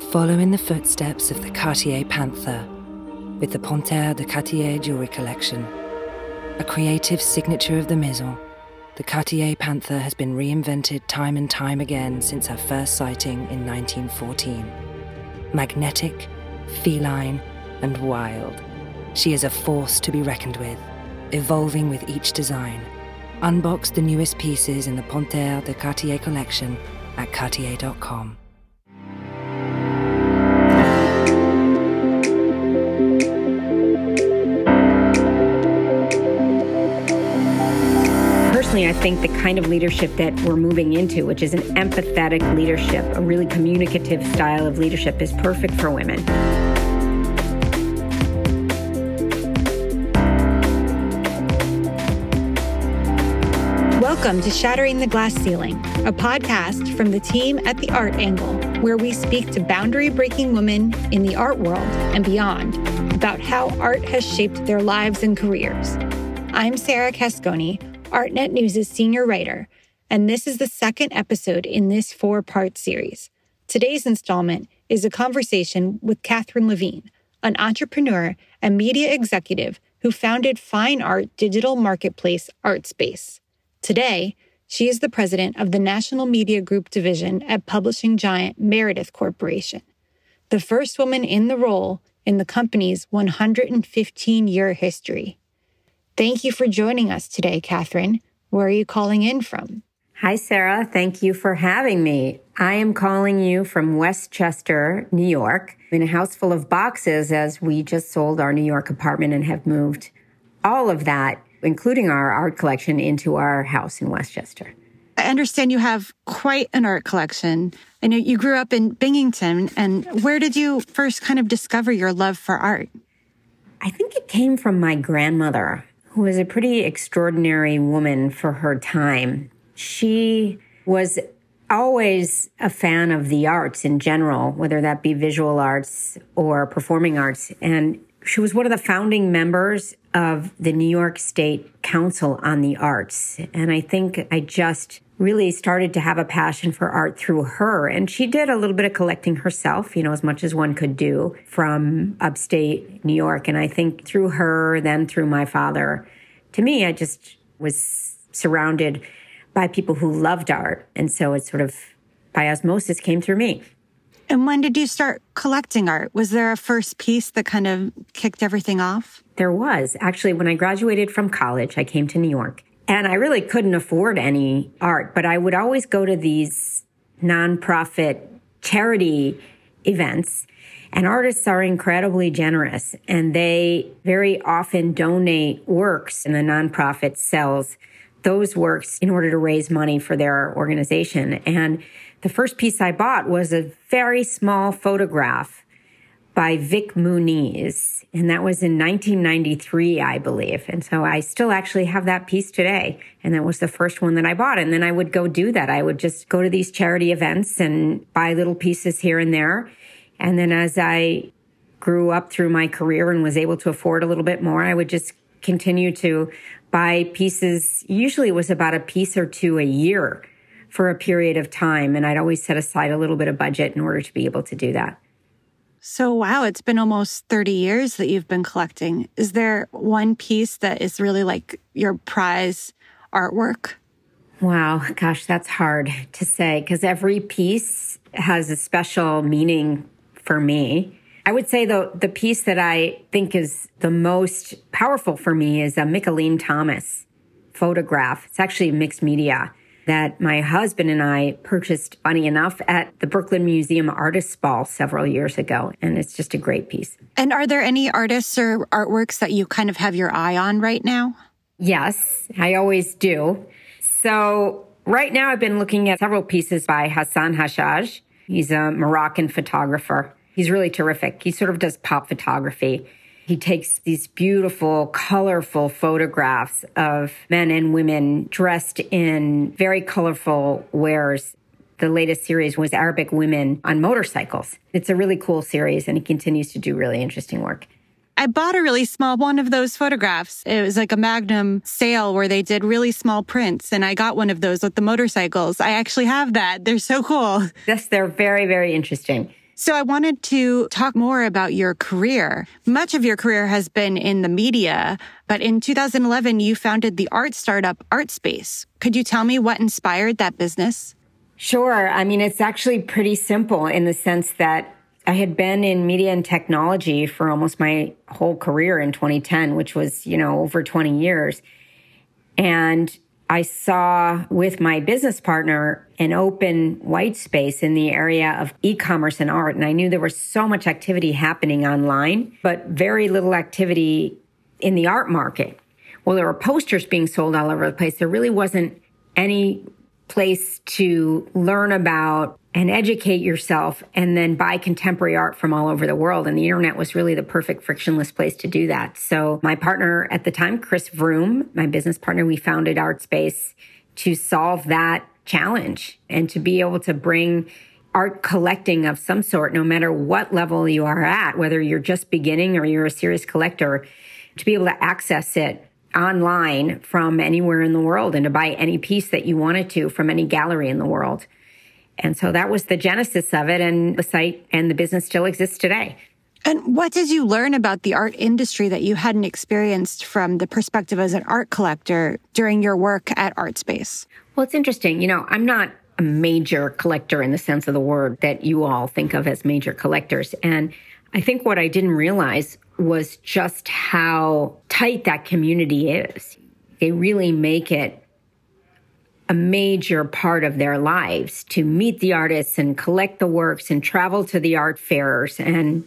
Follow in the footsteps of the Cartier Panther with the Panthère de Cartier jewelry collection. A creative signature of the Maison, the Cartier Panther has been reinvented time and time again since her first sighting in 1914. Magnetic, feline, and wild, she is a force to be reckoned with, evolving with each design. Unbox the newest pieces in the Panthère de Cartier collection at cartier.com. Personally, I think the kind of leadership that we're moving into, which is an empathetic leadership, a really communicative style of leadership, is perfect for women. Welcome to Shattering the Glass Ceiling, a podcast from the team at The Art Angle, where we speak to boundary breaking women in the art world and beyond about how art has shaped their lives and careers. I'm Sarah Cascone, ArtNet News' senior writer, and this is the second episode in this four part series. Today's installment is a conversation with Catherine Levene, an entrepreneur and media executive who founded fine art digital marketplace ArtSpace. Today, she is the president of the National Media Group division at publishing giant Meredith Corporation, the first woman in the role in the company's 115 year history. Thank you for joining us today, Catherine. Where are you calling in from? Hi, Sarah. Thank you for having me. I am calling you from Westchester, New York, in a house full of boxes as we just sold our New York apartment and have moved all of that including our art collection, into our house in Westchester. I understand you have quite an art collection. I know you grew up in Binghamton. And where did you first kind of discover your love for art? I think it came from my grandmother, who was a pretty extraordinary woman for her time. She was always a fan of the arts in general, whether that be visual arts or performing arts. And she was one of the founding members of the New York State Council on the Arts. And I think I just really started to have a passion for art through her. And she did a little bit of collecting herself, you know, as much as one could do from upstate New York. And I think through her, then through my father, to me, I just was surrounded by people who loved art. And so it sort of by osmosis came through me. And when did you start collecting art? Was there a first piece that kind of kicked everything off? There was. Actually, when I graduated from college, I came to New York and I really couldn't afford any art, but I would always go to these nonprofit charity events. And artists are incredibly generous and they very often donate works and the nonprofit sells those works in order to raise money for their organization. And the first piece I bought was a very small photograph by Vik Muniz. And that was in 1993, I believe. And so I still actually have that piece today. And that was the first one that I bought. And then I would go do that. I would just go to these charity events and buy little pieces here and there. And then as I grew up through my career and was able to afford a little bit more, I would just continue to buy pieces. Usually it was about a piece or two a year for a period of time. And I'd always set aside a little bit of budget in order to be able to do that. So, wow, it's been almost 30 years that you've been collecting. Is there one piece that is really like your prize artwork? Wow, gosh, that's hard to say because every piece has a special meaning for me. I would say though the piece that I think is the most powerful for me is a Mickalene Thomas photograph. It's actually mixed media that my husband and I purchased, funny enough, at the Brooklyn Museum Artists Ball several years ago. And it's just a great piece. And are there any artists or artworks that you kind of have your eye on right now? Yes, I always do. So right now I've been looking at several pieces by Hassan Hajjaj. He's a Moroccan photographer. He's really terrific. He sort of does pop photography. He takes these beautiful, colorful photographs of men and women dressed in very colorful wares. The latest series was Arabic women on motorcycles. It's a really cool series, and he continues to do really interesting work. I bought a really small one of those photographs. It was like a Magnum sale where they did really small prints, and I got one of those with the motorcycles. I actually have that. They're so cool. Yes, they're very, very interesting. So I wanted to talk more about your career. Much of your career has been in the media, but in 2011, you founded the art startup ArtSpace. Could you tell me what inspired that business? Sure. I mean, it's actually pretty simple in the sense that I had been in media and technology for almost my whole career in 2010, which was, you know, over 20 years. And I saw with my business partner an open white space in the area of e-commerce and art. And I knew there was so much activity happening online, but very little activity in the art market. Well, there were posters being sold all over the place. There really wasn't any place to learn about and educate yourself and then buy contemporary art from all over the world. And the internet was really the perfect frictionless place to do that. So my partner at the time, Chris Vroom, my business partner, we founded ArtSpace to solve that challenge and to be able to bring art collecting of some sort, no matter what level you are at, whether you're just beginning or you're a serious collector, to be able to access it online from anywhere in the world and to buy any piece that you wanted to from any gallery in the world. And so that was the genesis of it. And the site and the business still exists today. And what did you learn about the art industry that you hadn't experienced from the perspective as an art collector during your work at ArtSpace? Well, it's interesting. You know, I'm not a major collector in the sense of the word that you all think of as major collectors. And I think what I didn't realize was just how tight that community is. They really make it a major part of their lives to meet the artists and collect the works and travel to the art fairs and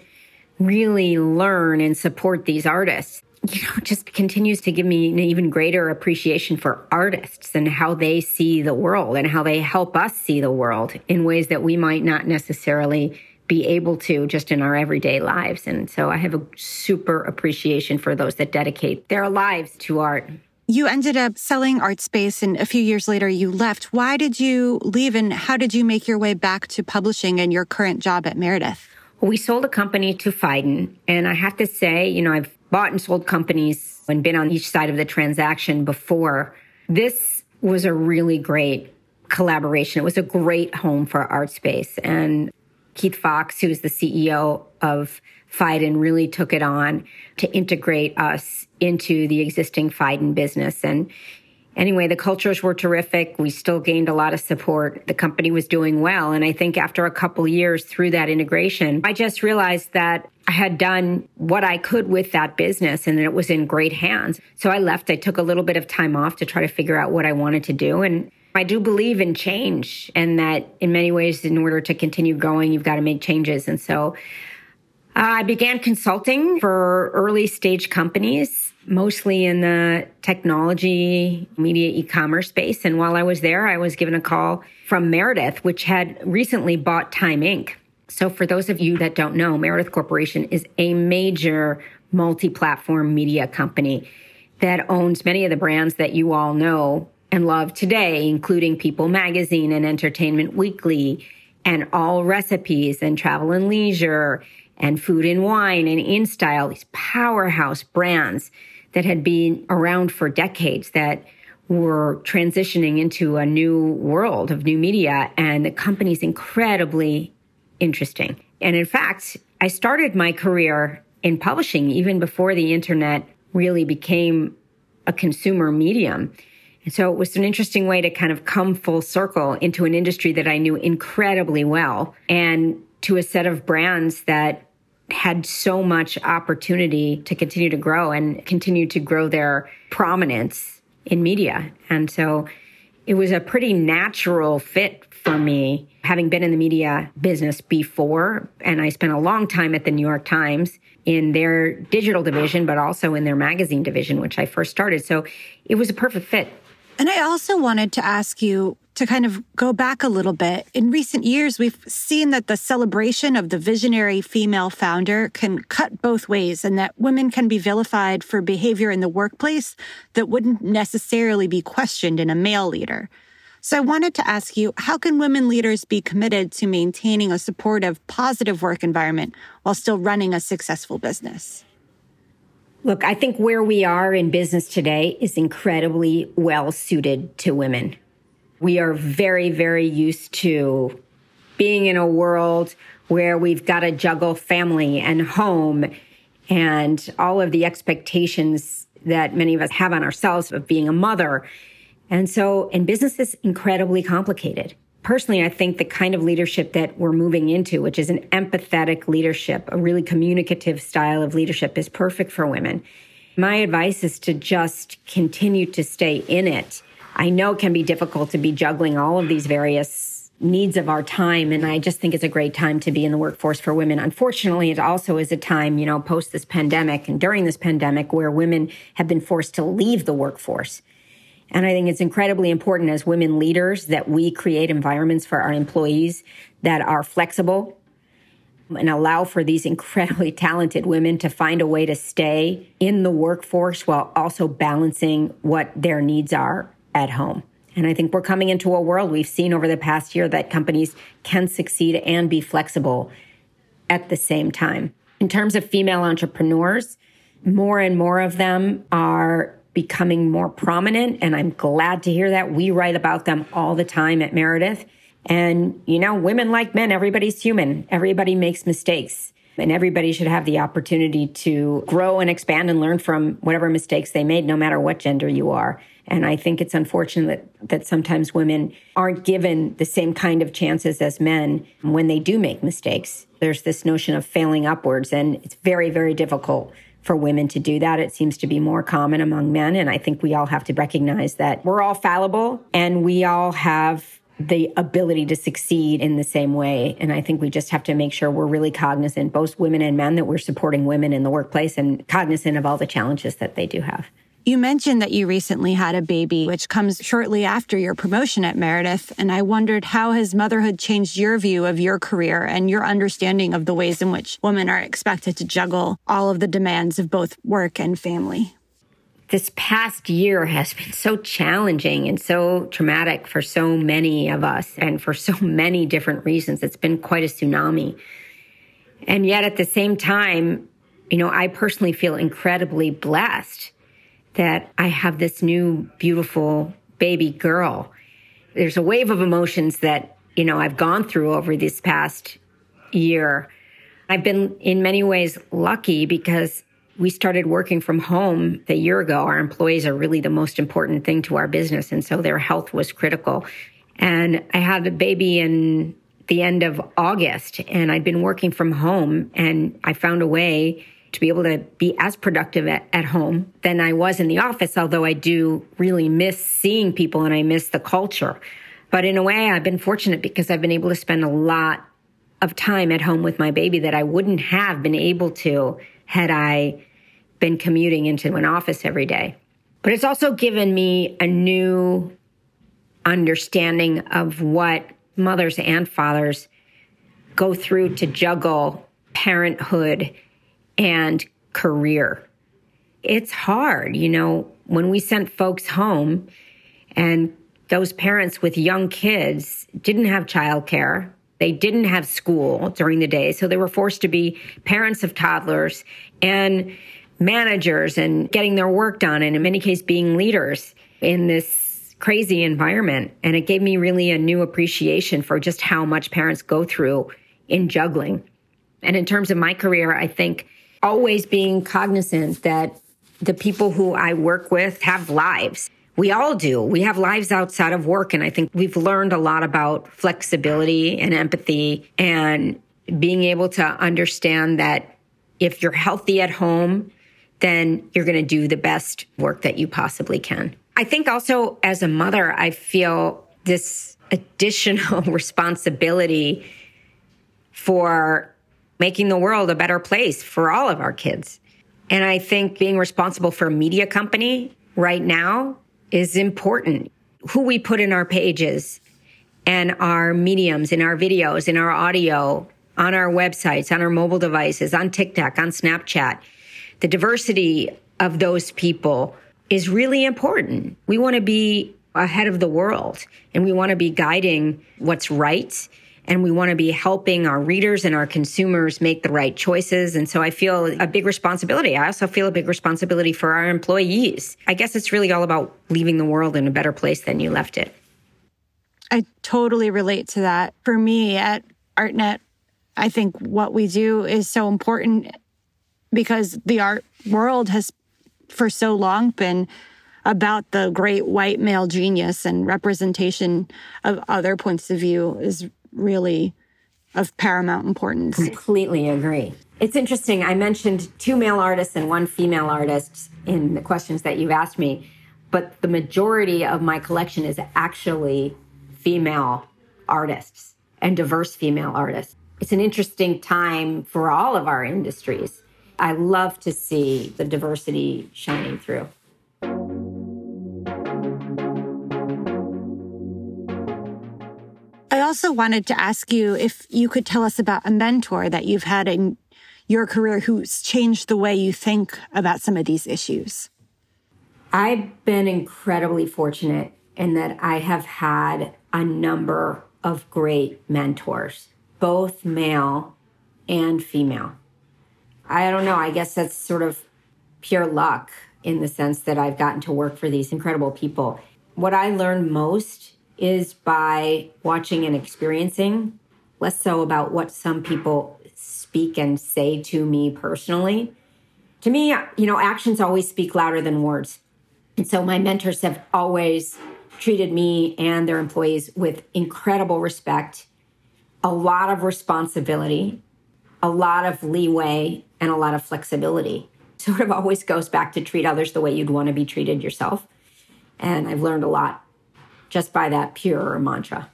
really learn and support these artists. You know, just continues to give me an even greater appreciation for artists and how they see the world and how they help us see the world in ways that we might not necessarily be able to just in our everyday lives. And so I have a super appreciation for those that dedicate their lives to art. You ended up selling ArtSpace and a few years later you left. Why did you leave and how did you make your way back to publishing and your current job at Meredith? We sold a company to Phaidon. And I have to say, you know, I've bought and sold companies and been on each side of the transaction before. This was a really great collaboration. It was a great home for ArtSpace. And Keith Fox, who's the CEO of Phaidon, really took it on to integrate us into the existing Phaidon business. And anyway, the cultures were terrific. We still gained a lot of support. The company was doing well. And I think after a couple years through that integration, I just realized that I had done what I could with that business and that it was in great hands. So I left. I took a little bit of time off to try to figure out what I wanted to do. And I do believe in change and that in many ways, in order to continue going, you've got to make changes. And so uh, I began consulting for early stage companies mostly in the technology, media, e-commerce space. And while I was there, I was given a call from Meredith, which had recently bought Time Inc. So for those of you that don't know, Meredith Corporation is a major multi-platform media company that owns many of the brands that you all know and love today, including People Magazine and Entertainment Weekly and All Recipes and Travel and Leisure and Food and Wine and InStyle, these powerhouse brands that had been around for decades that were transitioning into a new world of new media. And the company's incredibly interesting. And in fact, I started my career in publishing even before the internet really became a consumer medium. And so it was an interesting way to kind of come full circle into an industry that I knew incredibly well and to a set of brands that had so much opportunity to continue to grow and continue to grow their prominence in media. And so it was a pretty natural fit for me, having been in the media business before. And I spent a long time at the New York Times in their digital division, but also in their magazine division, which I first started. So it was a perfect fit. And I also wanted to ask you to kind of go back a little bit. In recent years, we've seen that the celebration of the visionary female founder can cut both ways and that women can be vilified for behavior in the workplace that wouldn't necessarily be questioned in a male leader. So I wanted to ask you, how can women leaders be committed to maintaining a supportive, positive work environment while still running a successful business? Look, I think where we are in business today is incredibly well suited to women. We are very, very used to being in a world where we've got to juggle family and home and all of the expectations that many of us have on ourselves of being a mother. And so, in business is incredibly complicated. Personally, I think the kind of leadership that we're moving into, which is an empathetic leadership, a really communicative style of leadership, is perfect for women. My advice is to just continue to stay in it. I know it can be difficult to be juggling all of these various needs of our time. And I just think it's a great time to be in the workforce for women. Unfortunately, it also is a time, you know, post this pandemic and during this pandemic where women have been forced to leave the workforce. And I think it's incredibly important as women leaders that we create environments for our employees that are flexible and allow for these incredibly talented women to find a way to stay in the workforce while also balancing what their needs are at home. And I think we're coming into a world we've seen over the past year that companies can succeed and be flexible at the same time. In terms of female entrepreneurs, more and more of them are becoming more prominent. And I'm glad to hear that. We write about them all the time at Meredith. And, you know, women like men, everybody's human. Everybody makes mistakes. And everybody should have the opportunity to grow and expand and learn from whatever mistakes they made, no matter what gender you are. And I think it's unfortunate that, that sometimes women aren't given the same kind of chances as men when they do make mistakes. There's this notion of failing upwards, and it's very, very difficult for women to do that. It seems to be more common among men. And I think we all have to recognize that we're all fallible and we all have the ability to succeed in the same way. And I think we just have to make sure we're really cognizant, both women and men, that we're supporting women in the workplace and cognizant of all the challenges that they do have. You mentioned that you recently had a baby, which comes shortly after your promotion at Meredith. And I wondered how has motherhood changed your view of your career and your understanding of the ways in which women are expected to juggle all of the demands of both work and family? This past year has been so challenging and so traumatic for so many of us and for so many different reasons. It's been quite a tsunami. And yet at the same time, you know, I personally feel incredibly blessed that I have this new beautiful baby girl. There's a wave of emotions that, you know, I've gone through over this past year. I've been in many ways lucky because we started working from home a year ago. Our employees are really the most important thing to our business. And so their health was critical. And I had a baby in the end of August and I'd been working from home and I found a way to be able to be as productive at, at home than I was in the office, although I do really miss seeing people and I miss the culture. But in a way, I've been fortunate because I've been able to spend a lot of time at home with my baby that I wouldn't have been able to had I been commuting into an office every day. But it's also given me a new understanding of what mothers and fathers go through to juggle parenthood and career. It's hard, you know, when we sent folks home and those parents with young kids didn't have childcare. They didn't have school during the day. So they were forced to be parents of toddlers and managers and getting their work done. And in many cases, being leaders in this crazy environment. And it gave me really a new appreciation for just how much parents go through in juggling. And in terms of my career, I think always being cognizant that the people who I work with have lives. We all do. We have lives outside of work. And I think we've learned a lot about flexibility and empathy and being able to understand that if you're healthy at home, then you're going to do the best work that you possibly can. I think also as a mother, I feel this additional responsibility for making the world a better place for all of our kids. And I think being responsible for a media company right now is important. Who we put in our pages and our mediums, in our videos, in our audio, on our websites, on our mobile devices, on TikTok, on Snapchat. The diversity of those people is really important. We want to be ahead of the world and we want to be guiding what's right and we want to be helping our readers and our consumers make the right choices. And so I feel a big responsibility. I also feel a big responsibility for our employees. I guess it's really all about leaving the world in a better place than you left it. I totally relate to that. For me at ArtNet, I think what we do is so important because the art world has for so long been about the great white male genius and representation of other points of view is really of paramount importance. Completely agree. It's interesting. I mentioned two male artists and one female artist in the questions that you've asked me, but the majority of my collection is actually female artists and diverse female artists. It's an interesting time for all of our industries. I love to see the diversity shining through. I also wanted to ask you if you could tell us about a mentor that you've had in your career who's changed the way you think about some of these issues. I've been incredibly fortunate in that I have had a number of great mentors, both male and female. I don't know, I guess that's sort of pure luck in the sense that I've gotten to work for these incredible people. What I learned most is by watching and experiencing, less so about what some people speak and say to me personally. To me, you know, actions always speak louder than words. And so my mentors have always treated me and their employees with incredible respect, a lot of responsibility, a lot of leeway, and a lot of flexibility. Sort of always goes back to treat others the way you'd want to be treated yourself. And I've learned a lot just by that pure mantra.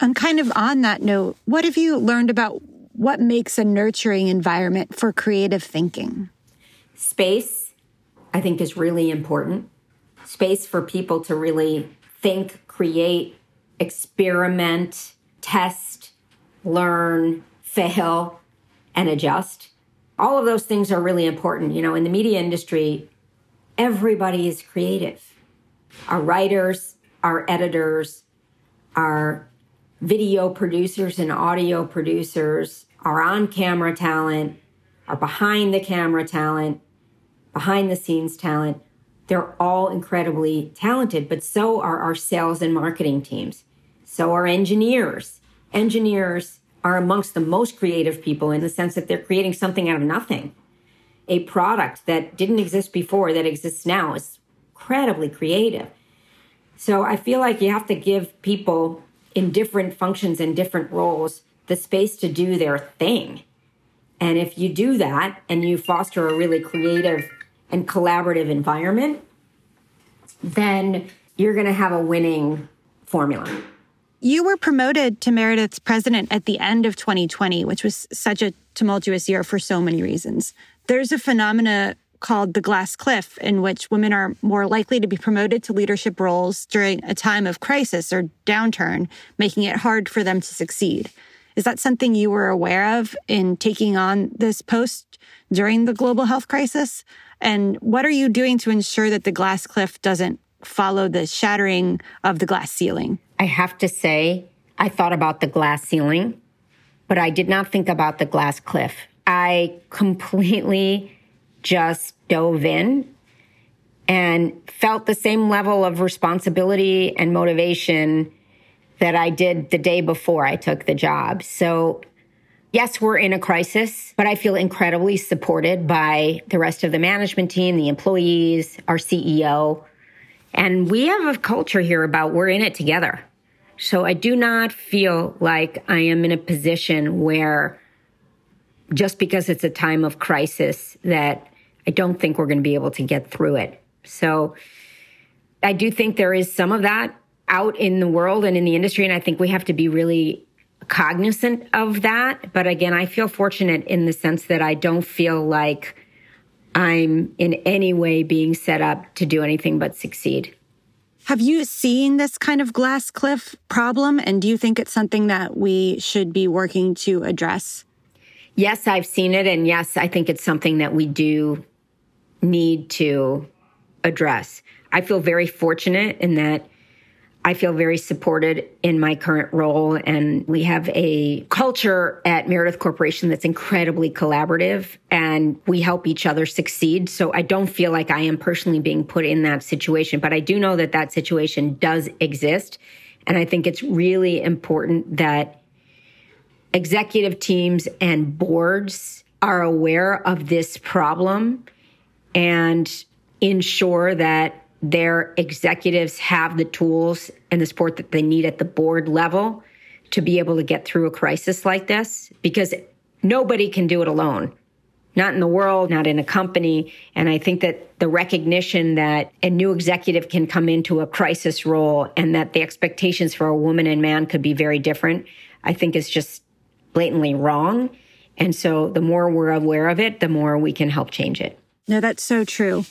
And kind of on that note, what have you learned about what makes a nurturing environment for creative thinking? Space, I think, is really important. Space for people to really think, create, experiment, test, learn, fail, and adjust. All of those things are really important. You know, in the media industry, everybody is creative. Our writers, our editors, our video producers and audio producers, our on camera talent, our behind the camera talent, behind the scenes talent. They're all incredibly talented, but so are our sales and marketing teams. So are engineers. Engineers are amongst the most creative people in the sense that they're creating something out of nothing. A product that didn't exist before that exists now is incredibly creative. So I feel like you have to give people in different functions and different roles the space to do their thing. And if you do that and you foster a really creative and collaborative environment, then you're going to have a winning formula. You were promoted to Meredith's president at the end of 2020, which was such a tumultuous year for so many reasons. There's a phenomena called the glass cliff, in which women are more likely to be promoted to leadership roles during a time of crisis or downturn, making it hard for them to succeed. Is that something you were aware of in taking on this post during the global health crisis? And what are you doing to ensure that the glass cliff doesn't follow the shattering of the glass ceiling? I have to say, I thought about the glass ceiling, but I did not think about the glass cliff. I completely just dove in and felt the same level of responsibility and motivation that I did the day before I took the job. So, yes, we're in a crisis, but I feel incredibly supported by the rest of the management team, the employees, our CEO. And we have a culture here about we're in it together. So I do not feel like I am in a position where just because it's a time of crisis that I don't think we're going to be able to get through it. So I do think there is some of that out in the world and in the industry. And I think we have to be really cognizant of that. But again, I feel fortunate in the sense that I don't feel like I'm in any way being set up to do anything but succeed. Have you seen this kind of glass cliff problem? And do you think it's something that we should be working to address? Yes, I've seen it. And yes, I think it's something that we do need to address. I feel very fortunate in that I feel very supported in my current role. And we have a culture at Meredith Corporation that's incredibly collaborative and we help each other succeed. So I don't feel like I am personally being put in that situation, but I do know that that situation does exist. And I think it's really important that executive teams and boards are aware of this problem and ensure that their executives have the tools and the support that they need at the board level to be able to get through a crisis like this because nobody can do it alone. Not in the world, not in a company. And I think that the recognition that a new executive can come into a crisis role and that the expectations for a woman and man could be very different, I think is just blatantly wrong. And so the more we're aware of it, the more we can help change it. No, that's so true.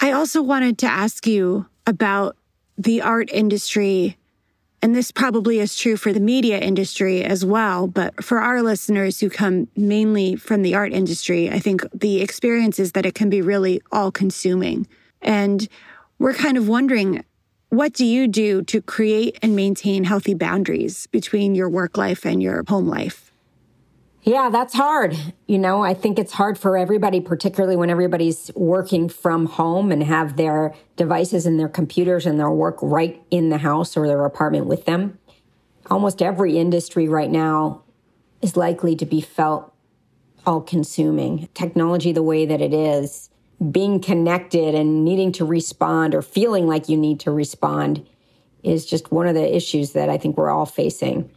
I also wanted to ask you about the art industry. And this probably is true for the media industry as well. But for our listeners who come mainly from the art industry, I think the experience is that it can be really all consuming. And we're kind of wondering what do you do to create and maintain healthy boundaries between your work life and your home life? Yeah, that's hard. You know, I think it's hard for everybody, particularly when everybody's working from home and have their devices and their computers and their work right in the house or their apartment with them. Almost every industry right now is likely to be felt all consuming. Technology, the way that it is, being connected and needing to respond or feeling like you need to respond is just one of the issues that I think we're all facing.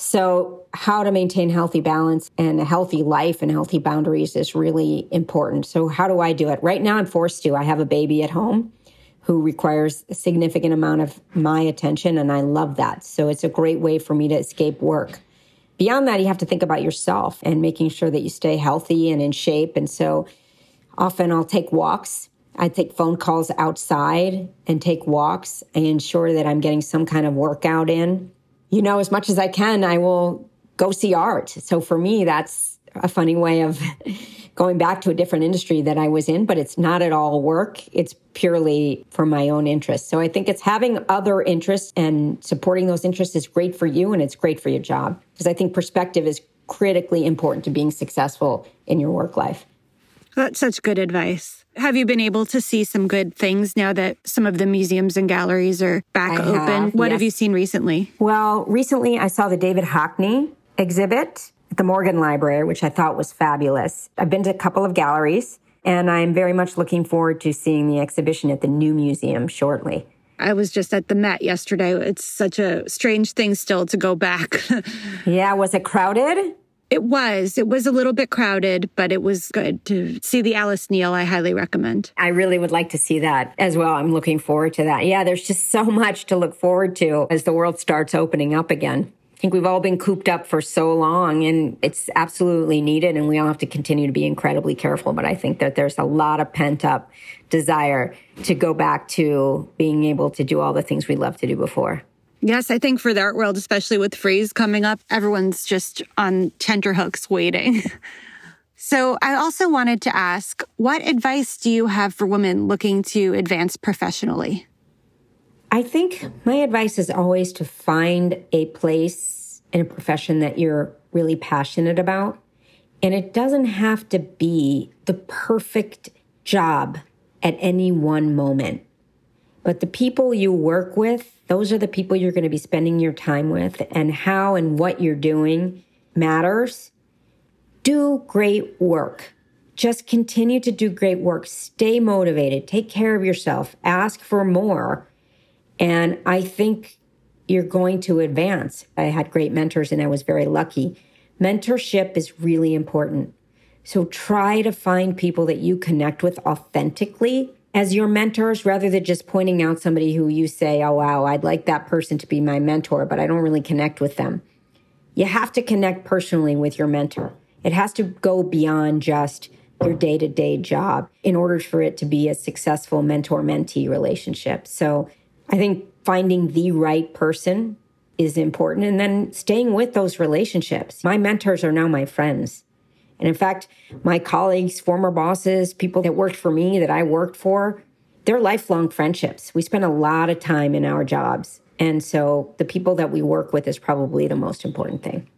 So, how to maintain healthy balance and a healthy life and healthy boundaries is really important. So, how do I do it? Right now, I'm forced to. I have a baby at home who requires a significant amount of my attention, and I love that. So, it's a great way for me to escape work. Beyond that, you have to think about yourself and making sure that you stay healthy and in shape. And so, often I'll take walks. I take phone calls outside and take walks. I ensure that I'm getting some kind of workout in you know, as much as I can, I will go see art. So for me, that's a funny way of going back to a different industry that I was in, but it's not at all work. It's purely for my own interest. So I think it's having other interests and supporting those interests is great for you and it's great for your job because I think perspective is critically important to being successful in your work life. That's such good advice. Have you been able to see some good things now that some of the museums and galleries are back I open? have, what yes. have you seen recently? Well, recently I saw the David Hockney exhibit at the Morgan Library, which I thought was fabulous. I've been to a couple of galleries, and I'm very much looking forward to seeing the exhibition at the new museum shortly. I was just at the Met yesterday. It's such a strange thing still to go back. Yeah, was it crowded? It was. It was a little bit crowded, but it was good to see the Alice Neel. I highly recommend. I really would like to see that as well. I'm looking forward to that. Yeah, there's just so much to look forward to as the world starts opening up again. I think we've all been cooped up for so long and it's absolutely needed and we all have to continue to be incredibly careful. But I think that there's a lot of pent up desire to go back to being able to do all the things we loved to do before. Yes, I think for the art world, especially with Frieze coming up, everyone's just on tenterhooks waiting. So, I also wanted to ask what advice do you have for women looking to advance professionally? I think my advice is always to find a place in a profession that you're really passionate about. And it doesn't have to be the perfect job at any one moment. But the people you work with, those are the people you're going to be spending your time with, and how and what you're doing matters. Do great work. Just continue to do great work. Stay motivated. Take care of yourself. Ask for more. And I think you're going to advance. I had great mentors and I was very lucky. Mentorship is really important. So try to find people that you connect with authentically as your mentors rather than just pointing out somebody who you say, oh, wow, I'd like that person to be my mentor, but I don't really connect with them. You have to connect personally with your mentor. It has to go beyond just your day to day job in order for it to be a successful mentor mentee relationship. So I think finding the right person is important and then staying with those relationships. My mentors are now my friends. And in fact, my colleagues, former bosses, people that worked for me that I worked for, they're lifelong friendships. We spend a lot of time in our jobs. And so the people that we work with is probably the most important thing.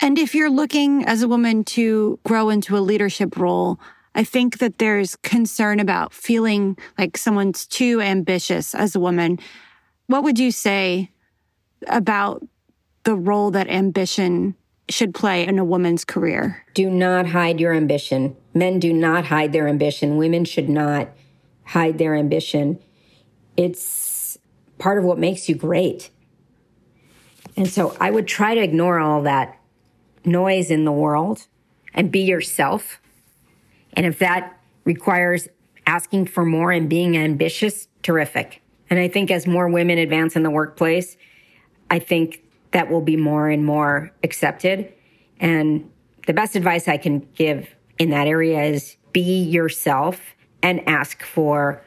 And if you're looking as a woman to grow into a leadership role, I think that there's concern about feeling like someone's too ambitious as a woman. What would you say about the role that ambition should play in a woman's career? Do not hide your ambition. Men do not hide their ambition. Women should not hide their ambition. It's part of what makes you great. And so I would try to ignore all that noise in the world and be yourself. And if that requires asking for more and being ambitious, terrific. And I think as more women advance in the workplace, I think that will be more and more accepted. And the best advice I can give in that area is be yourself and ask for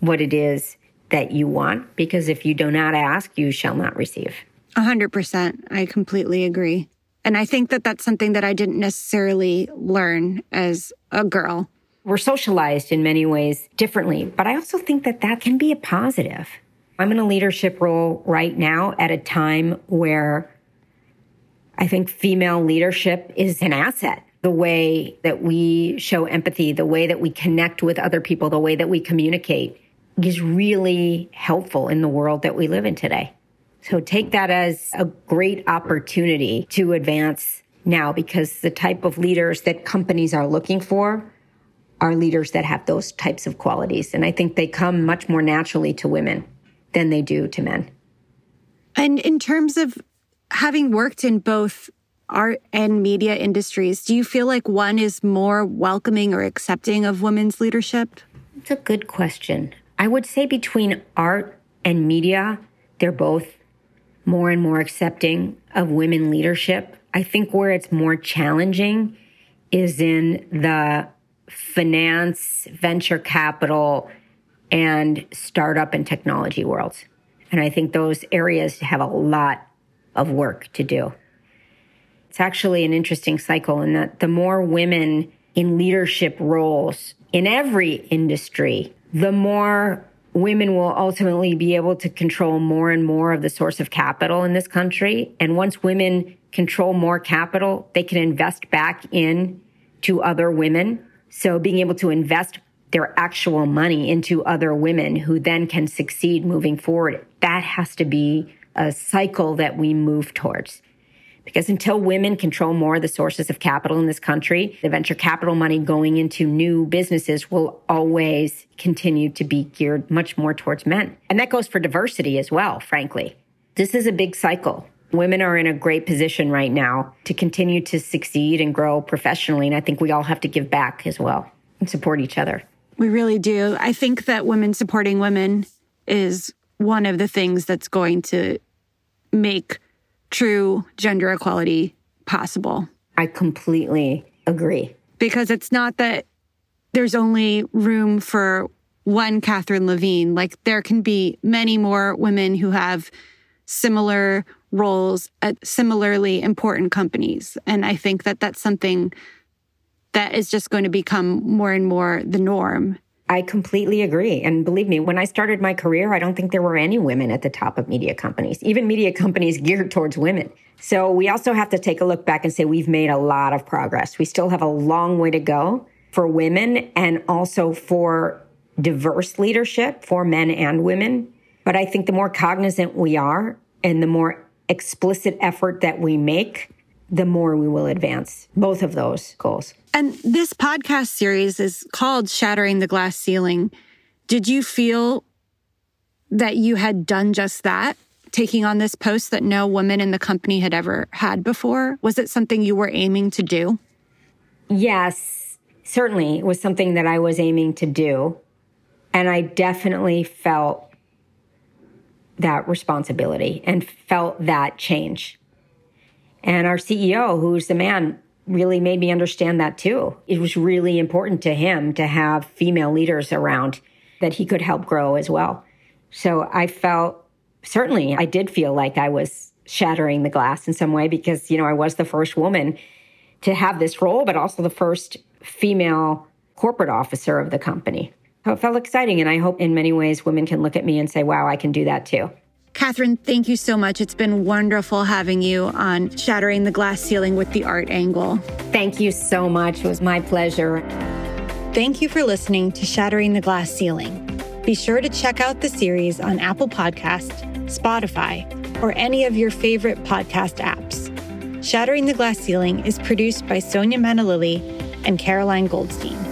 what it is that you want. Because if you do not ask, you shall not receive. A hundred percent. I completely agree. And I think that that's something that I didn't necessarily learn as a girl. We're socialized in many ways differently, but I also think that that can be a positive. I'm in a leadership role right now at a time where I think female leadership is an asset. The way that we show empathy, the way that we connect with other people, the way that we communicate is really helpful in the world that we live in today. So take that as a great opportunity to advance now because the type of leaders that companies are looking for are leaders that have those types of qualities. And I think they come much more naturally to women than they do to men. And in terms of having worked in both art and media industries, do you feel like one is more welcoming or accepting of women's leadership? It's a good question. I would say between art and media, they're both more and more accepting of women leadership. I think where it's more challenging is in the finance, venture capital, and startup and technology worlds. And I think those areas have a lot of work to do. It's actually an interesting cycle in that the more women in leadership roles in every industry, the more women will ultimately be able to control more and more of the source of capital in this country. And once women control more capital, they can invest back in to other women. So being able to invest their actual money into other women who then can succeed moving forward, that has to be a cycle that we move towards. Because until women control more of the sources of capital in this country, the venture capital money going into new businesses will always continue to be geared much more towards men. And that goes for diversity as well, frankly. This is a big cycle. Women are in a great position right now to continue to succeed and grow professionally. And I think we all have to give back as well and support each other. We really do. I think that women supporting women is one of the things that's going to make true gender equality possible. I completely agree. Because it's not that there's only room for one Catherine Levene. Like there can be many more women who have similar roles at similarly important companies. And I think that that's something that is just going to become more and more the norm. I completely agree. And believe me, when I started my career, I don't think there were any women at the top of media companies, even media companies geared towards women. So we also have to take a look back and say we've made a lot of progress. We still have a long way to go for women and also for diverse leadership for men and women. But I think the more cognizant we are and the more explicit effort that we make, the more we will advance both of those goals. And this podcast series is called Shattering the Glass Ceiling. Did you feel that you had done just that, taking on this post that no woman in the company had ever had before? Was it something you were aiming to do? Yes, certainly it was something that I was aiming to do. And I definitely felt that responsibility and felt that change. And our CEO, who's the man really made me understand that too. It was really important to him to have female leaders around that he could help grow as well. So I felt certainly I did feel like I was shattering the glass in some way because, you know, I was the first woman to have this role, but also the first female corporate officer of the company. So it felt exciting. And I hope in many ways women can look at me and say, wow, I can do that too. Catherine, thank you so much. It's been wonderful having you on Shattering the Glass Ceiling with the Art Angle. Thank you so much. It was my pleasure. Thank you for listening to Shattering the Glass Ceiling. Be sure to check out the series on Apple Podcast, Spotify, or any of your favorite podcast apps. Shattering the Glass Ceiling is produced by Sonia Manalili and Caroline Goldstein.